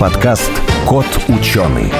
подкаст «Кот ученый».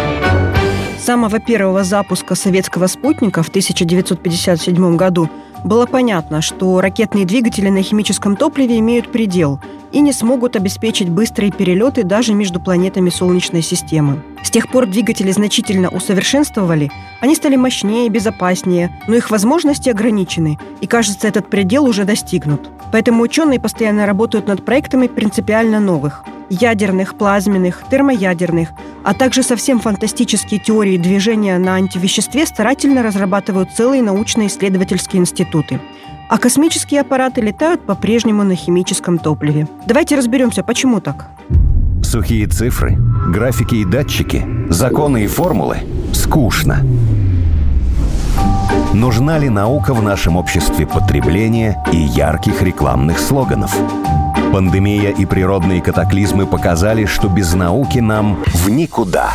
С самого первого запуска советского спутника в 1957 году было понятно, что ракетные двигатели на химическом топливе имеют предел и не смогут обеспечить быстрые перелеты даже между планетами Солнечной системы. С тех пор двигатели значительно усовершенствовали, они стали мощнее и безопаснее, но их возможности ограничены, и кажется, этот предел уже достигнут. Поэтому ученые постоянно работают над проектами принципиально новых – ядерных, плазменных, термоядерных, а также совсем фантастические теории движения на антивеществе старательно разрабатывают целые научно-исследовательские институты. А космические аппараты летают по-прежнему на химическом топливе. Давайте разберемся, почему так. Сухие цифры, графики и датчики, законы и формулы – скучно. Нужна ли наука в нашем обществе потребления и ярких рекламных слоганов? Пандемия и природные катаклизмы показали, что без науки нам в никуда.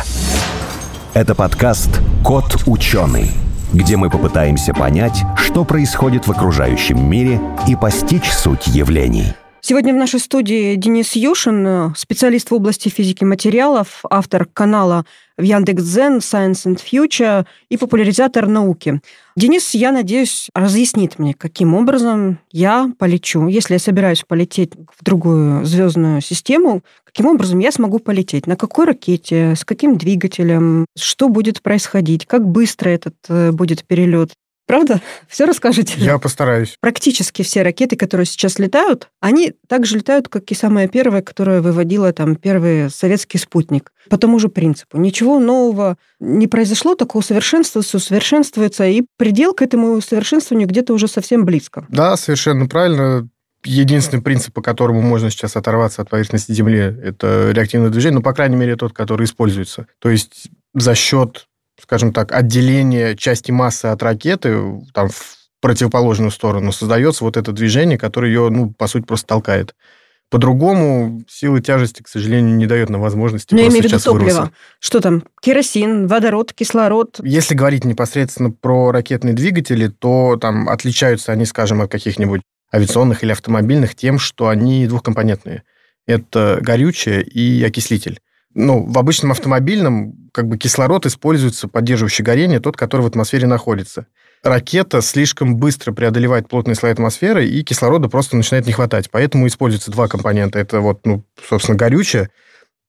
Это подкаст «Кот ученый», где мы попытаемся понять, что происходит в окружающем мире и постичь суть явлений. Сегодня в нашей студии Денис Юшин, специалист в области физики материалов, автор канала в Яндекс.Дзен Science and Future и популяризатор науки. Денис, я надеюсь, разъяснит мне, каким образом я полечу. Если я собираюсь полететь в другую звездную систему, каким образом я смогу полететь? На какой ракете? С каким двигателем? Что будет происходить? Как быстро этот э, будет перелет? Правда? Все расскажете? Я постараюсь. Практически все ракеты, которые сейчас летают, они также летают, как и самая первая, которая выводила там первый советский спутник. По тому же принципу. Ничего нового не произошло, такого усовершенствуется, усовершенствуется, и предел к этому усовершенствованию где-то уже совсем близко. Да, совершенно правильно. Единственный принцип, по которому можно сейчас оторваться от поверхности Земли, это реактивное движение, ну, по крайней мере, тот, который используется. То есть за счет скажем так, отделение части массы от ракеты там, в противоположную сторону, создается вот это движение, которое ее, ну, по сути, просто толкает. По-другому силы тяжести, к сожалению, не дает нам возможности Но ну, я имею виду топливо. Вырваться. Что там? Керосин, водород, кислород? Если говорить непосредственно про ракетные двигатели, то там отличаются они, скажем, от каких-нибудь авиационных или автомобильных тем, что они двухкомпонентные. Это горючее и окислитель ну, в обычном автомобильном как бы кислород используется, поддерживающий горение, тот, который в атмосфере находится. Ракета слишком быстро преодолевает плотные слои атмосферы, и кислорода просто начинает не хватать. Поэтому используются два компонента. Это вот, ну, собственно, горючее.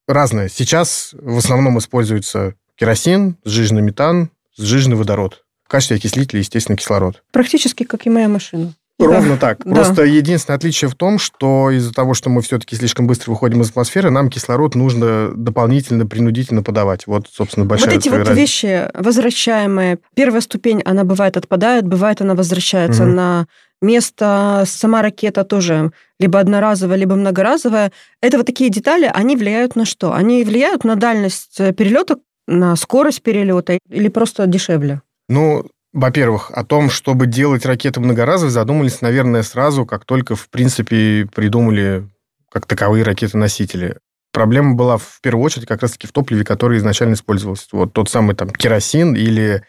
Разное. Сейчас в основном используется керосин, сжиженный метан, сжиженный водород. В качестве окислителя, естественно, кислород. Практически как и моя машина. Ровно да. так. Да. Просто единственное отличие в том, что из-за того, что мы все-таки слишком быстро выходим из атмосферы, нам кислород нужно дополнительно, принудительно подавать. Вот, собственно, большая Вот эти вот разница. вещи возвращаемые. Первая ступень, она бывает отпадает, бывает она возвращается угу. на место. Сама ракета тоже либо одноразовая, либо многоразовая. Это вот такие детали, они влияют на что? Они влияют на дальность перелета, на скорость перелета или просто дешевле? Ну, во-первых, о том, чтобы делать ракеты многоразовые, задумались, наверное, сразу, как только, в принципе, придумали как таковые ракеты-носители. Проблема была в первую очередь как раз-таки в топливе, которое изначально использовалось. Вот тот самый там керосин или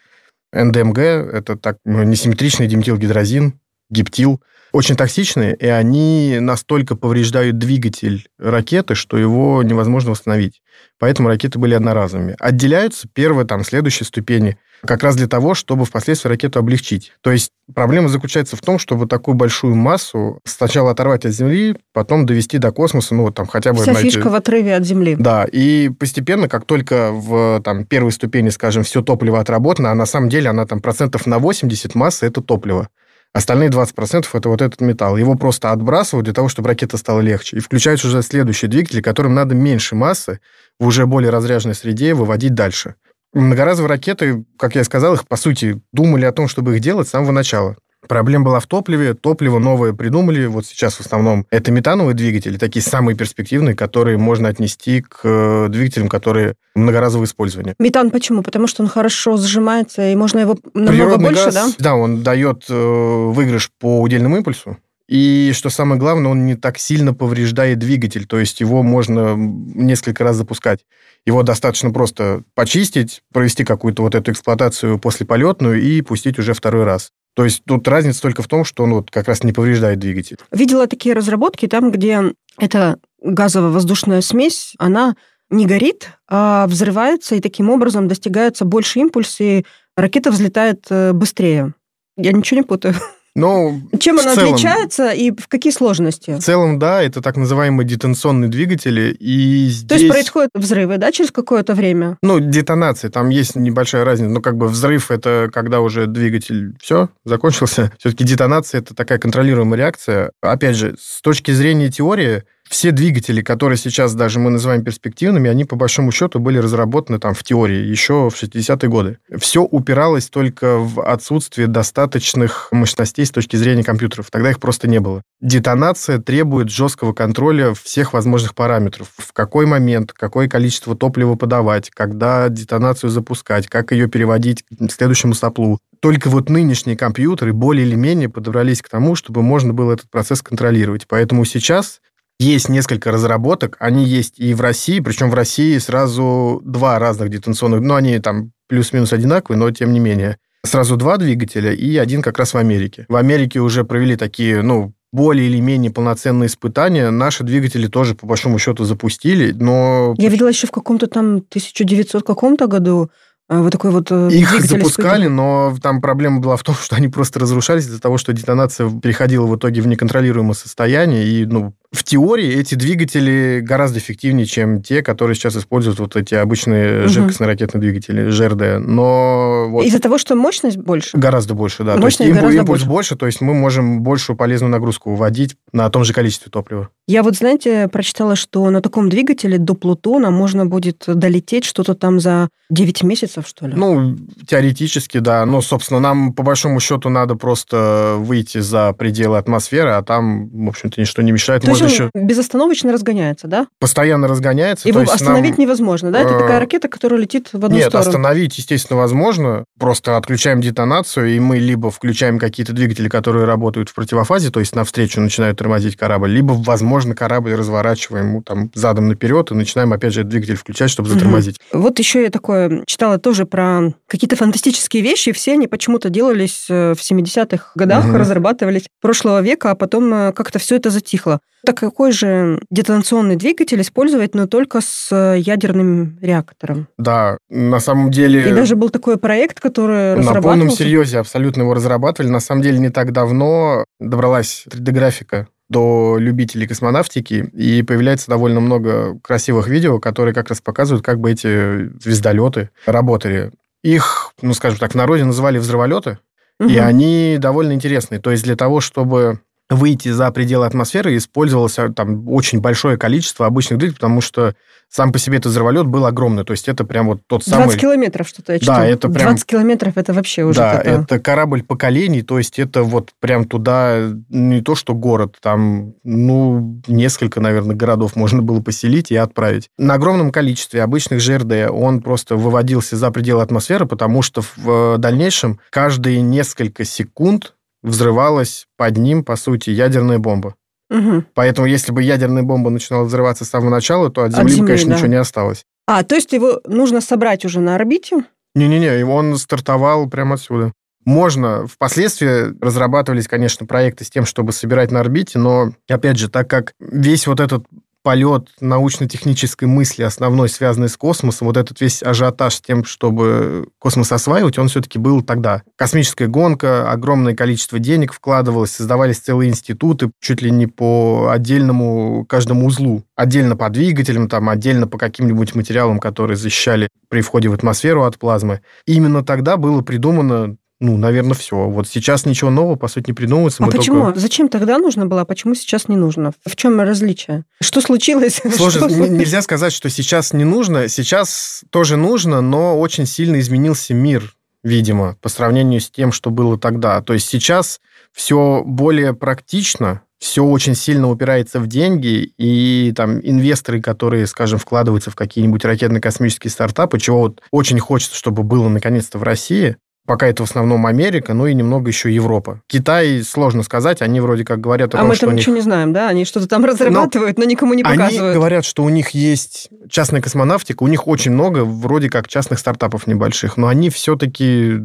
НДМГ, это так ну, несимметричный диметилгидрозин, гептил – очень токсичные, и они настолько повреждают двигатель ракеты, что его невозможно восстановить. Поэтому ракеты были одноразовыми. Отделяются первые, там, следующие ступени как раз для того, чтобы впоследствии ракету облегчить. То есть проблема заключается в том, чтобы такую большую массу сначала оторвать от Земли, потом довести до космоса, ну, вот там хотя бы... Вся знаете, фишка в отрыве от Земли. Да, и постепенно, как только в там, первой ступени, скажем, все топливо отработано, а на самом деле она там процентов на 80 массы это топливо. Остальные 20% это вот этот металл. Его просто отбрасывают для того, чтобы ракета стала легче. И включаются уже следующие двигатели, которым надо меньше массы в уже более разряженной среде выводить дальше. Многоразовые ракеты, как я сказал, их, по сути, думали о том, чтобы их делать с самого начала. Проблема была в топливе. Топливо новое придумали. Вот сейчас в основном это метановые двигатели, такие самые перспективные, которые можно отнести к э, двигателям, которые многоразовое использование. Метан почему? Потому что он хорошо сжимается, и можно его намного Природный больше, газ, да? Да, он дает э, выигрыш по удельному импульсу. И что самое главное, он не так сильно повреждает двигатель, то есть его можно несколько раз запускать. Его достаточно просто почистить, провести какую-то вот эту эксплуатацию послеполетную и пустить уже второй раз. То есть тут разница только в том, что он вот как раз не повреждает двигатель. Видела такие разработки там, где эта газово-воздушная смесь, она не горит, а взрывается, и таким образом достигается больше импульс, и ракета взлетает э, быстрее. Я ничего не путаю. Ну, Чем она целом- отличается и в какие сложности? В целом, да, это так называемые детонационные двигатели, и здесь... То есть происходят взрывы, да, через какое-то время? Ну, детонация, там есть небольшая разница. Ну, как бы взрыв это когда уже двигатель все, закончился. Все-таки детонация это такая контролируемая реакция. Опять же, с точки зрения теории, все двигатели, которые сейчас даже мы называем перспективными, они по большому счету были разработаны там в теории еще в 60-е годы. Все упиралось только в отсутствие достаточных мощностей с точки зрения компьютеров. Тогда их просто не было. Детонация требует жесткого контроля всех возможных параметров. В какой момент, какое количество топлива подавать, когда детонацию запускать, как ее переводить к следующему соплу. Только вот нынешние компьютеры более или менее подобрались к тому, чтобы можно было этот процесс контролировать. Поэтому сейчас есть несколько разработок, они есть и в России, причем в России сразу два разных детонационных, ну, они там плюс-минус одинаковые, но тем не менее. Сразу два двигателя и один как раз в Америке. В Америке уже провели такие, ну, более или менее полноценные испытания. Наши двигатели тоже, по большому счету, запустили, но... Я видела еще в каком-то там 1900 каком-то году э, вот такой вот э, Их запускали, испытывали. но там проблема была в том, что они просто разрушались из-за того, что детонация переходила в итоге в неконтролируемое состояние. И, ну, в теории эти двигатели гораздо эффективнее, чем те, которые сейчас используют вот эти обычные Мгм. жидкостно-ракетные двигатели, ЖРД. Но вот Из-за того, что мощность больше? гораздо больше, да. То есть Мощность гораздо импульс больше. больше, то есть мы можем большую полезную нагрузку вводить на том же количестве топлива. Я вот, знаете, прочитала, что на таком двигателе до Плутона можно будет долететь что-то там за 9 месяцев, что ли? Ну, теоретически, да. Но, собственно, нам, по большому счету, надо просто выйти за пределы атмосферы, а там, в общем-то, ничто не мешает. То он еще безостановочно разгоняется, да? постоянно разгоняется. Его остановить нам- невозможно, да? Это э, такая ракета, которая летит в одну Нет, сторону. остановить, естественно, возможно. Просто отключаем детонацию, и мы либо включаем какие-то двигатели, которые работают в противофазе, то есть навстречу начинают тормозить корабль, либо, возможно, корабль разворачиваем ну, там, задом наперед и начинаем, опять же, двигатель включать, чтобы затормозить. Вот еще я такое читала тоже про какие-то фантастические вещи. Все они почему-то делались э, в 70-х годах, Мгм. разрабатывались прошлого века, а потом э, как-то все это затихло. Так какой же детонационный двигатель использовать, но только с э, ядерным реактором? Да, на самом деле... И даже был такой проект, который На полном серьезе абсолютно его разрабатывали. На самом деле не так давно добралась 3D-графика до любителей космонавтики, и появляется довольно много красивых видео, которые как раз показывают, как бы эти звездолеты работали. Их, ну, скажем так, в народе называли взрыволеты, Мгм. и они довольно интересные. То есть для того, чтобы выйти за пределы атмосферы, использовалось а, там очень большое количество обычных двигателей, потому что сам по себе этот взрыволет был огромный. То есть это прям вот тот 20 самый... километров что-то я Да, читала. это прям- 20 километров это вообще уже да, как-то- это корабль поколений, то есть это вот прям туда не то что город, там, ну, несколько, наверное, городов можно было поселить и отправить. На огромном количестве обычных ЖРД он просто выводился за пределы атмосферы, потому что в э, дальнейшем каждые несколько секунд взрывалась под ним, по сути, ядерная бомба. Мгм. Поэтому, если бы ядерная бомба начинала взрываться с самого начала, то от От Земли, бы, Земли, конечно, да. ничего не осталось. А, то есть его нужно собрать уже на орбите? Не-не-не, он стартовал прямо отсюда. Можно. Впоследствии разрабатывались, конечно, проекты с тем, чтобы собирать на орбите, но, опять же, так как весь вот этот полет научно-технической мысли, основной, связанный с космосом, вот этот весь ажиотаж с тем, чтобы космос осваивать, он все-таки был тогда. Космическая гонка, огромное количество денег вкладывалось, создавались целые институты, чуть ли не по отдельному каждому узлу. Отдельно по двигателям, там, отдельно по каким-нибудь материалам, которые защищали при входе в атмосферу от плазмы. Именно тогда было придумано ну, наверное, все. Вот сейчас ничего нового, по сути, не придумывается. А мы почему? только- Зачем тогда нужно было, а почему сейчас не нужно? В чем различие? Что случилось? Сложно, Что- нельзя сказать, что сейчас не нужно. Сейчас тоже нужно, но очень сильно изменился мир, видимо, по сравнению с тем, что было тогда. То есть сейчас все более практично, все очень сильно упирается в деньги, и там инвесторы, которые, скажем, вкладываются в какие-нибудь ракетно-космические стартапы, чего вот очень хочется, чтобы было наконец-то в России, Пока это в основном Америка, ну и немного еще Европа. Китай, сложно сказать, они вроде как говорят о А том, мы что там у них... ничего не знаем, да? Они что-то там разрабатывают, но никому не Они показывают. говорят, что у них есть частная космонавтика, у них очень много вроде как частных стартапов небольших, но они все-таки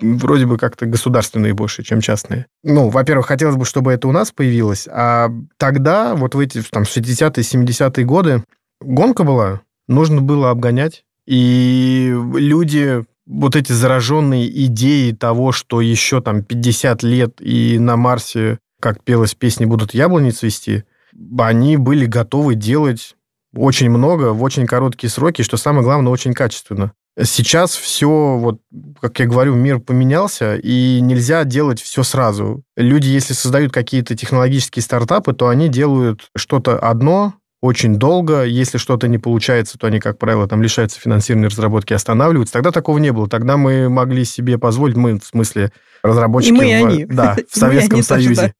вроде бы как-то государственные больше, чем частные. Ну, во-первых, хотелось бы, чтобы это у нас появилось, а тогда, вот в эти там 60-е, 70-е годы, гонка была нужно было обгонять. И люди, вот эти зараженные идеи того, что еще там 50 лет и на Марсе, как пелось в песне, будут яблони цвести, они были готовы делать очень много в очень короткие сроки, что самое главное, очень качественно. Сейчас все, вот, как я говорю, мир поменялся, и нельзя делать все сразу. Люди, если создают какие-то технологические стартапы, то они делают что-то одно, очень долго. Если что-то не получается, то они, как правило, там лишаются финансирования разработки и останавливаются. Тогда такого не было. Тогда мы могли себе позволить, мы, в смысле, разработчики... И мы, и они. Да, в Советском Союзе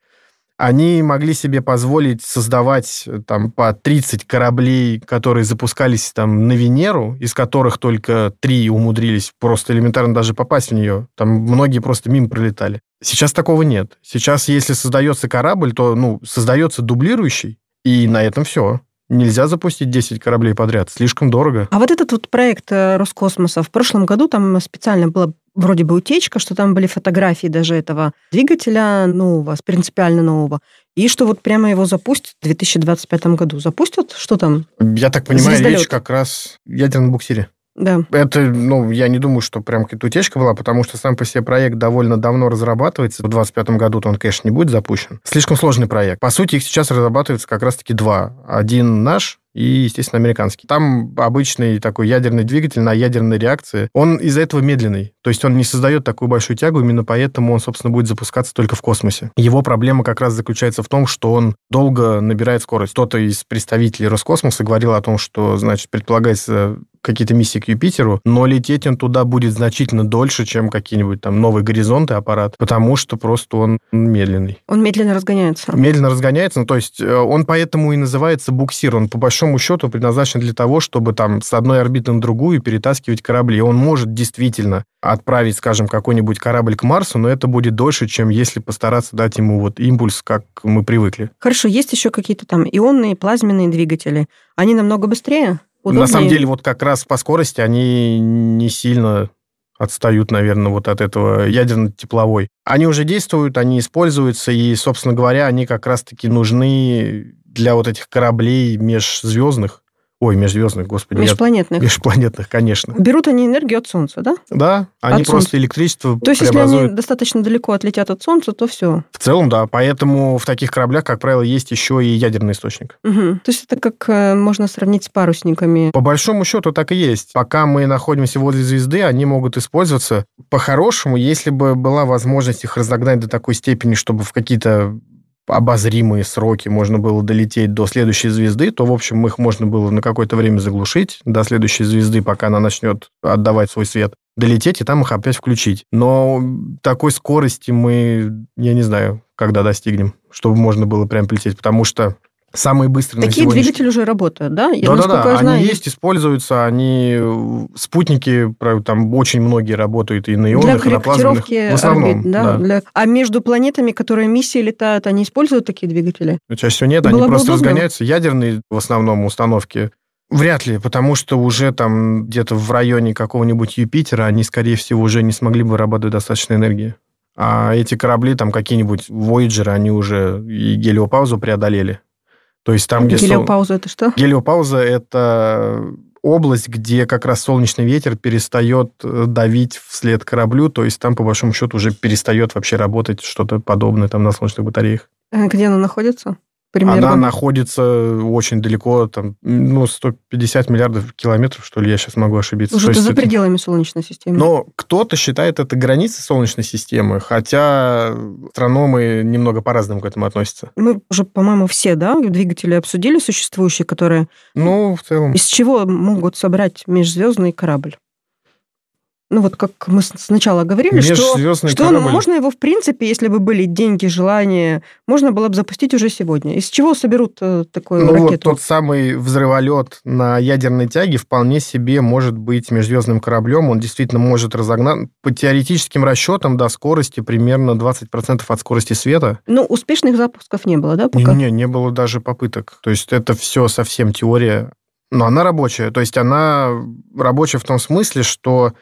они могли себе позволить создавать э, там по 30 кораблей, которые запускались там на Венеру, из которых только три умудрились просто элементарно даже попасть в нее. Там многие просто мимо пролетали. Сейчас такого нет. Сейчас, если создается корабль, то ну, создается дублирующий, и на этом все. Нельзя запустить 10 кораблей подряд, слишком дорого. А вот этот вот проект э, Роскосмоса, в прошлом году там специально было вроде бы утечка, что там были фотографии даже этого двигателя нового, принципиально нового, и что вот прямо его запустят в 2025 году. Запустят? Что там? Я так понимаю, Звездолет. речь как раз ядерном буксире. Да. Это, ну, я не думаю, что прям какая-то утечка была, потому что сам по себе проект довольно давно разрабатывается. В 2025 году он, конечно, не будет запущен. Слишком сложный проект. По сути, их сейчас разрабатывается как раз-таки два. Один наш, и, естественно, американский. Там обычный такой ядерный двигатель на ядерной реакции. Он из-за этого медленный. То есть он не создает такую большую тягу, именно поэтому он, собственно, будет запускаться только в космосе. Его проблема как раз заключается в том, что он долго набирает скорость. Кто-то из представителей Роскосмоса говорил о том, что, значит, предполагается какие-то миссии к Юпитеру, но лететь он туда будет значительно дольше, чем какие-нибудь там новые горизонты аппарат, потому что просто он медленный. Он медленно разгоняется. Медленно разгоняется, ну, то есть э, он поэтому и называется буксир. Он по большому счету предназначен для того, чтобы там с одной орбиты на другую перетаскивать корабли. Он может действительно отправить, скажем, какой-нибудь корабль к Марсу, но это будет дольше, чем если постараться дать ему вот импульс, как мы привыкли. Хорошо, есть еще какие-то там ионные, плазменные двигатели. Они намного быстрее? Удобнее. На самом деле, вот как раз по скорости они не сильно отстают, наверное, вот от этого ядерно-тепловой. Они уже действуют, они используются, и, собственно говоря, они как раз-таки нужны для вот этих кораблей межзвездных, Ой, межзвездных, господи. Межпланетных. Нет, межпланетных, конечно. Берут они энергию от Солнца, да? Да, они от просто Солнца. электричество То есть, если они достаточно далеко отлетят от Солнца, то все. В целом, да. Поэтому в таких кораблях, как правило, есть еще и ядерный источник. Угу. То есть, это как э, можно сравнить с парусниками? По большому счету, так и есть. Пока мы находимся возле звезды, они могут использоваться. По-хорошему, если бы была возможность их разогнать до такой степени, чтобы в какие-то обозримые сроки можно было долететь до следующей звезды, то, в общем, их можно было на какое-то время заглушить до следующей звезды, пока она начнет отдавать свой свет, долететь и там их опять включить. Но такой скорости мы, я не знаю, когда достигнем, чтобы можно было прям полететь, потому что Самые быстрые Такие на двигатели уже работают, да? Да-да-да, они есть, используются, они... Э, спутники, там очень многие работают и на ионах, и на плазменных. В основном, орбит, да? да. Для... А между планетами, которые миссии летают, они используют такие двигатели? Ну, чаще всего нет, Было они просто удобно. разгоняются. Ядерные в основном установки Вряд ли, потому что уже там где-то в районе какого-нибудь Юпитера они, скорее всего, уже не смогли бы вырабатывать достаточно энергии. А эти корабли, там какие-нибудь Voyager, они уже и гелиопаузу преодолели. То есть там, где... Гелиопауза это что? Гелиопауза это область, где как раз солнечный ветер перестает э, давить вслед кораблю, то есть там, по большому счету, уже перестает вообще работать что-то подобное там на солнечных батареях. А где она находится? Примерно? Она находится очень далеко, там, ну, 150 миллиардов километров, что ли, я сейчас могу ошибиться. Уже за это... пределами Солнечной системы. Но кто-то считает это границей Солнечной системы, хотя астрономы немного по-разному к этому относятся. Мы уже, по-моему, все, да, двигатели обсудили существующие, которые... Ну, в целом. Из чего могут собрать межзвездный корабль? Ну вот как мы сначала говорили, что, что можно его, в принципе, если бы были деньги, желания, можно было бы запустить уже сегодня. Из чего соберут э, такую ну, ракету? Вот тот самый взрыволет на ядерной тяге вполне себе может быть межзвездным кораблем. Он действительно может разогнать по теоретическим расчетам до скорости примерно 20% от скорости света. Ну, успешных запусков не было, да, пока? Не, не, не было даже попыток. То есть это все совсем теория. Но она рабочая. То есть она рабочая в том смысле, что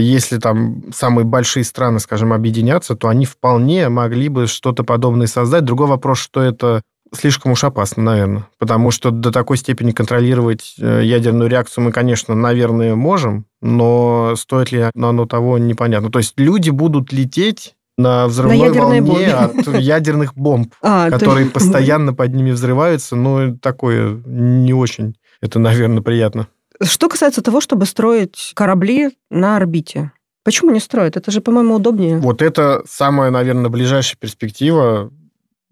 если там самые большие страны, скажем, объединятся, то они вполне могли бы что-то подобное создать. Другой вопрос, что это слишком уж опасно, наверное. Потому что до такой степени контролировать э, ядерную реакцию мы, конечно, наверное, можем, но стоит ли оно того, непонятно. То есть люди будут лететь на взрывной на волне бомбе. от ядерных бомб, а, которые есть... постоянно под ними взрываются. Ну, такое не очень. Это, наверное, приятно. Что касается того, чтобы строить корабли на орбите, Почему не строят? Это же, по-моему, удобнее. Вот это самая, наверное, ближайшая перспектива.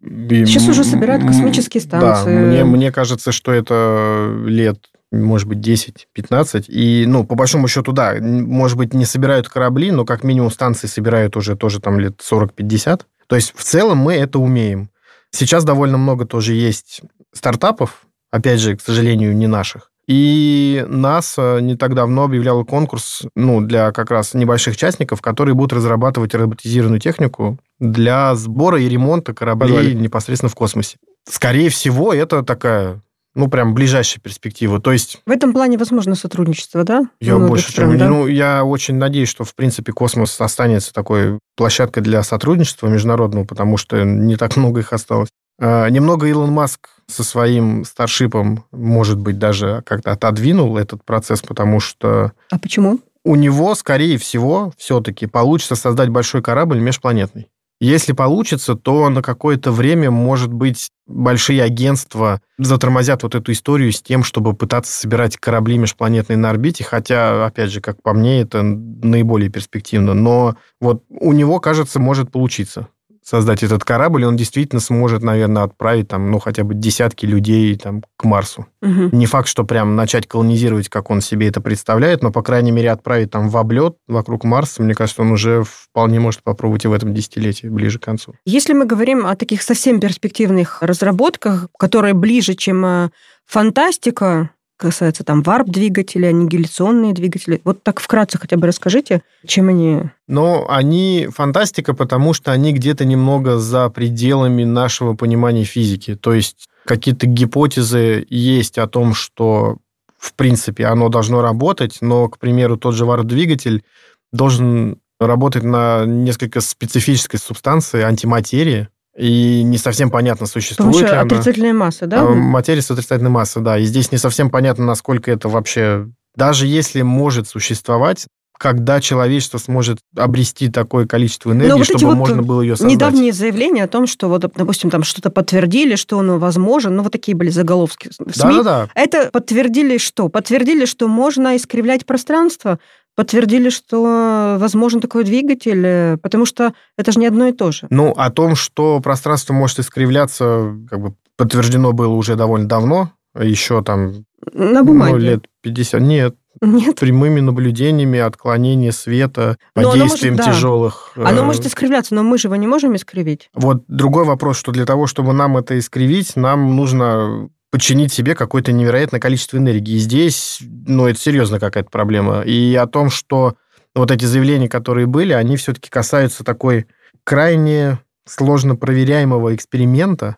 Сейчас уже собирают космические станции. Да, мне, мне кажется, что это лет может быть, 10-15. И, ну, по большому счету, да, может быть, не собирают корабли, но как минимум станции собирают уже тоже там лет 40-50. То есть в целом мы это умеем. Сейчас довольно много тоже есть стартапов, опять же, к сожалению, не наших, и НАСА не так давно объявляла конкурс ну, для как раз небольших частников, которые будут разрабатывать роботизированную технику для сбора и ремонта кораблей Позвали. непосредственно в космосе. Скорее всего, это такая ну, прям ближайшая перспектива. То есть... В этом плане возможно сотрудничество, да? Я Много больше чем... Да? Ну, я очень надеюсь, что, в принципе, космос останется такой площадкой для сотрудничества международного, потому что не так много их осталось. А, немного Илон Маск со своим старшипом, может быть, даже как-то отодвинул этот процесс, потому что... А почему? У него, скорее всего, все-таки получится создать большой корабль межпланетный. Если получится, то на какое-то время, может быть, большие агентства затормозят вот эту историю с тем, чтобы пытаться собирать корабли межпланетные на орбите, хотя, опять же, как по мне, это наиболее перспективно. Но вот у него, кажется, может получиться создать этот корабль, он действительно сможет, наверное, отправить там, ну, хотя бы десятки людей там к Марсу. Угу. Не факт, что прям начать колонизировать, как он себе это представляет, но, по крайней мере, отправить там в облет вокруг Марса, мне кажется, он уже вполне может попробовать и в этом десятилетии, ближе к концу. Если мы говорим о таких совсем перспективных разработках, которые ближе, чем э, фантастика, касается там варп-двигатели, аннигиляционные двигатели. Вот так вкратце хотя бы расскажите, чем они... Ну, они фантастика, потому что они где-то немного за пределами нашего понимания физики. То есть какие-то гипотезы есть о том, что в принципе оно должно работать, но, к примеру, тот же варп-двигатель должен работать на несколько специфической субстанции, антиматерии, и не совсем понятно, существует Потому ли она. отрицательная масса, да? А, материя с отрицательной массой, да. И здесь не совсем понятно, насколько это вообще... Даже если может существовать, когда человечество сможет обрести такое количество энергии, вот чтобы вот можно было ее создать. Недавние заявления о том, что вот, допустим, там что-то подтвердили, что оно возможно, ну вот такие были заголовки в СМИ. Да-да-да. Это подтвердили что? Подтвердили, что можно искривлять пространство, подтвердили, что возможен такой двигатель, э, потому что это же не одно и то же. Ну, о том, что пространство может искривляться, как бы подтверждено было уже довольно давно, еще там... На бумаге. Ну, лет 50. Нет, нет. Прямыми наблюдениями отклонения света, под действием может, тяжелых... Да. Оно может искривляться, но мы же его не можем искривить. Вот другой вопрос, что для того, чтобы нам это искривить, нам нужно подчинить себе какое-то невероятное количество энергии. И здесь, ну, это серьезно какая-то проблема. И о том, что вот эти заявления, которые были, они все-таки касаются такой крайне сложно проверяемого эксперимента,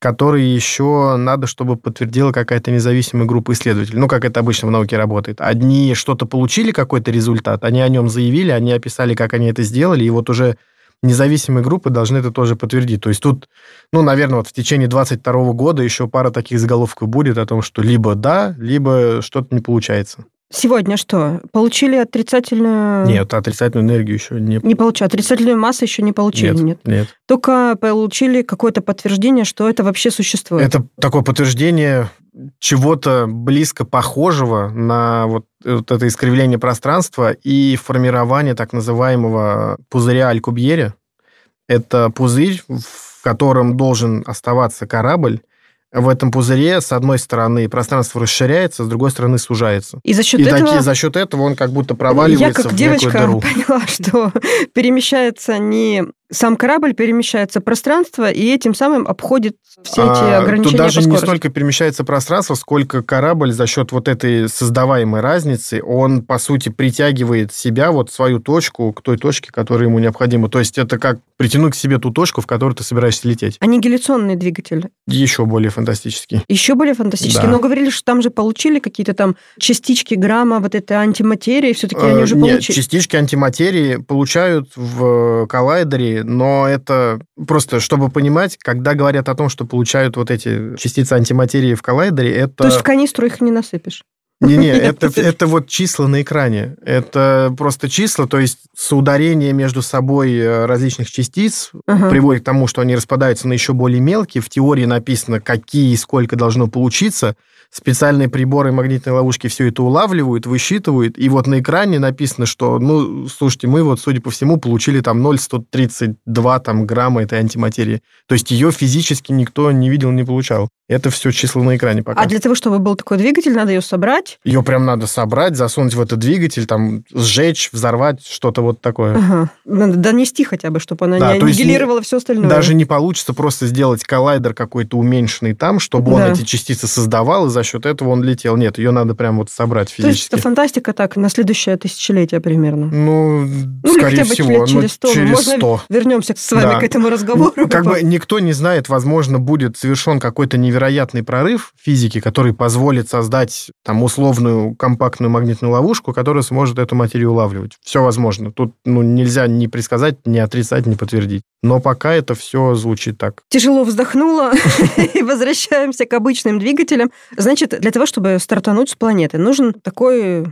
который еще надо, чтобы подтвердила какая-то независимая группа исследователей. Ну, как это обычно в науке работает. Одни что-то получили, какой-то результат, они о нем заявили, они описали, как они это сделали, и вот уже независимые группы должны это тоже подтвердить. То есть тут, ну, наверное, вот в течение 22 года еще пара таких заголовков будет о том, что либо да, либо что-то не получается. Сегодня что? Получили отрицательную... Нет, отрицательную энергию еще не... Не получили. Отрицательную массу еще не получили, нет? Нет. нет. Только получили какое-то подтверждение, что это вообще существует. Это такое подтверждение чего-то близко похожего на вот, вот это искривление пространства и формирование так называемого пузыря Алькубьери. Это пузырь, в котором должен оставаться корабль, в этом пузыре, с одной стороны, пространство расширяется, с другой стороны, сужается. И за счет и этого... Таки, за счет этого он как будто проваливается Я как в девочка дыру. поняла, что перемещается не сам корабль перемещается пространство и этим самым обходит все эти а, ограничения. Тут даже не столько перемещается пространство, сколько корабль за счет вот этой создаваемой разницы, он, по сути, притягивает себя, вот свою точку, к той точке, которая ему необходима. То есть это как притянуть к себе ту точку, в которую ты собираешься лететь. Аннигиляционный двигатель. Еще более фантастический. Еще более фантастический. Да. Но говорили, что там же получили какие-то там частички грамма вот этой антиматерии, все-таки они уже Нет, получили. частички антиматерии получают в коллайдере но это просто, чтобы понимать, когда говорят о том, что получают вот эти частицы антиматерии в коллайдере, это... То есть в канистру их не насыпешь? Не-не, это, это вот числа на экране. Это просто числа, то есть соударение между собой э, различных частиц uh-huh. приводит к тому, что они распадаются на еще более мелкие. В теории написано, какие и сколько должно получиться специальные приборы магнитной ловушки все это улавливают, высчитывают, и вот на экране написано, что, ну, слушайте, мы вот, судя по всему, получили там 0,132 там, грамма этой антиматерии. То есть ее физически никто не видел, не получал. Это все числа на экране пока. А для того, чтобы был такой двигатель, надо ее собрать? Ее прям надо собрать, засунуть в этот двигатель, там, сжечь, взорвать, что-то вот такое. Ага. Надо донести хотя бы, чтобы она да, не аннигилировала все остальное. Даже не получится просто сделать коллайдер какой-то уменьшенный там, чтобы да. он эти частицы создавал, и за счет этого он летел. Нет, ее надо прям вот собрать физически. То есть это фантастика так на следующее тысячелетие примерно? Ну, ну скорее всего. Лет через 100. Ну, через Можно 100. вернемся с вами да. к этому разговору. Ну, как бы никто не знает, возможно, будет совершен какой-то невероятный прорыв физики, который позволит создать там условную компактную магнитную ловушку, которая сможет эту материю улавливать. Все возможно. Тут ну, нельзя ни предсказать, ни отрицать, ни подтвердить. Но пока это все звучит так. Тяжело вздохнула и возвращаемся к обычным двигателям. Значит, для того, чтобы стартануть с планеты, нужен такой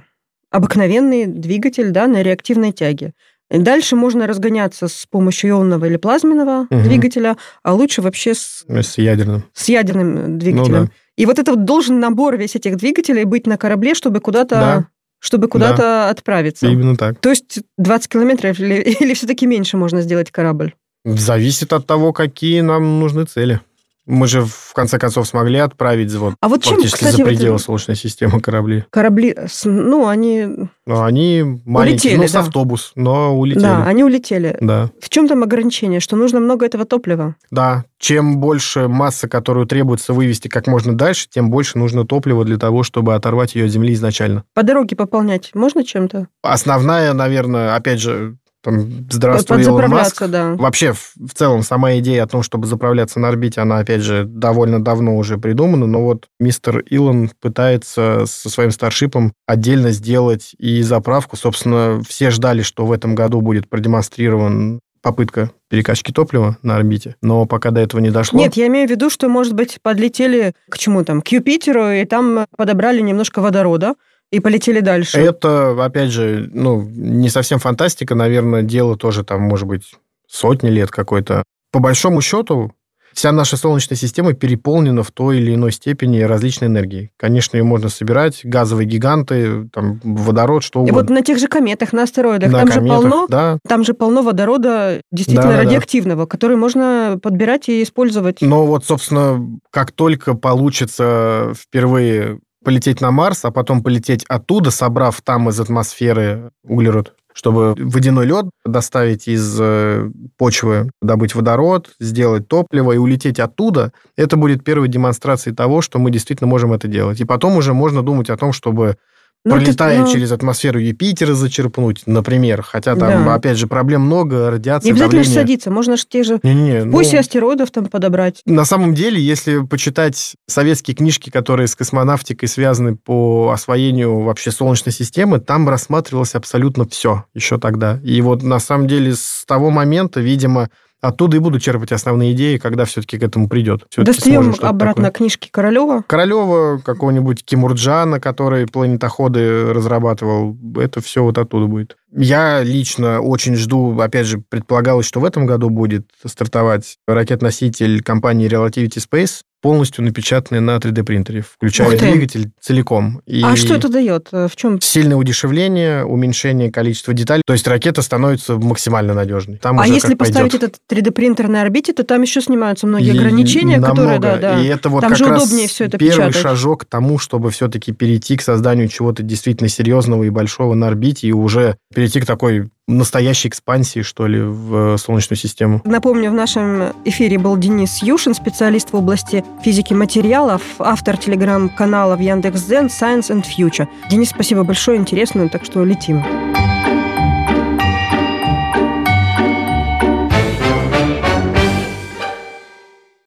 обыкновенный двигатель да, на реактивной тяге. Дальше можно разгоняться с помощью ионного или плазменного угу. двигателя, а лучше вообще с... С ядерным. С ядерным двигателем. Ну, да. И вот это вот должен набор весь этих двигателей быть на корабле, чтобы куда-то да чтобы куда-то да. отправиться. Именно так. То есть 20 километров или, или все-таки меньше можно сделать корабль? Зависит от того, какие нам нужны цели. Мы же, в конце концов, смогли отправить вот, а вот чем, фактически кстати, за пределы вот Солнечной системы корабли. Корабли, ну, они... Ну, они маленькие, улетели, ну, с да. автобус, но улетели. Да, они улетели. Да. В чем там ограничение? Что нужно много этого топлива? Да. Чем больше масса, которую требуется вывести как можно дальше, тем больше нужно топлива для того, чтобы оторвать ее от Земли изначально. По дороге пополнять можно чем-то? Основная, наверное, опять же, там, здравствуй, Илон Маск. Да. Вообще, в, целом, сама идея о том, чтобы заправляться на орбите, она, опять же, довольно давно уже придумана, но вот мистер Илон пытается со своим старшипом отдельно сделать и заправку. Собственно, все ждали, что в этом году будет продемонстрирован попытка перекачки топлива на орбите, но пока до этого не дошло. Нет, я имею в виду, что, может быть, подлетели к чему там, к Юпитеру, и там подобрали немножко водорода, и полетели дальше. Это, опять же, ну, не совсем фантастика, наверное, дело тоже там, может быть, сотни лет какой-то. По большому счету, вся наша Солнечная система переполнена в той или иной степени различной энергией. Конечно, ее можно собирать, газовые гиганты, там, водород, что угодно. И вот на тех же кометах, на астероидах, на там кометах, же полно, да. там же полно водорода действительно да, радиоактивного, да. который можно подбирать и использовать. Но вот, собственно, как только получится впервые полететь на Марс, а потом полететь оттуда, собрав там из атмосферы углерод, чтобы водяной лед доставить из э, почвы, добыть водород, сделать топливо и улететь оттуда, это будет первой демонстрацией того, что мы действительно можем это делать. И потом уже можно думать о том, чтобы ну, пролетая ты, ну... через атмосферу Юпитера зачерпнуть, например. Хотя там, да. опять же, проблем много, радиация, Не обязательно давление. садиться, можно же те же... Не-не, Пусть ну... астероидов там подобрать. На самом деле, если почитать советские книжки, которые с космонавтикой связаны по освоению вообще Солнечной системы, там рассматривалось абсолютно все еще тогда. И вот на самом деле с того момента, видимо, Оттуда и буду черпать основные идеи, когда все-таки к этому придет. Достаем обратно такое. книжки Королева. Королева, какого-нибудь Кимурджана, который планетоходы разрабатывал. Это все вот оттуда будет. Я лично очень жду, опять же, предполагалось, что в этом году будет стартовать ракет-носитель компании Relativity Space полностью напечатанные на 3D-принтере, включая двигатель целиком. И а что это дает? В чем? Сильное удешевление, уменьшение количества деталей. То есть ракета становится максимально надежной. Там а если поставить пойдет. этот 3D-принтер на орбите, то там еще снимаются многие и ограничения, намного. которые... Да, да. И это вот там как же раз удобнее все это первый печатать. шажок к тому, чтобы все-таки перейти к созданию чего-то действительно серьезного и большого на орбите, и уже перейти к такой настоящей экспансии, что ли, в э, Солнечную систему. Напомню, в нашем эфире был Денис Юшин, специалист в области физики материалов, автор телеграм-канала в Яндекс.Зен Science and Future. Денис, спасибо большое, интересно, так что летим.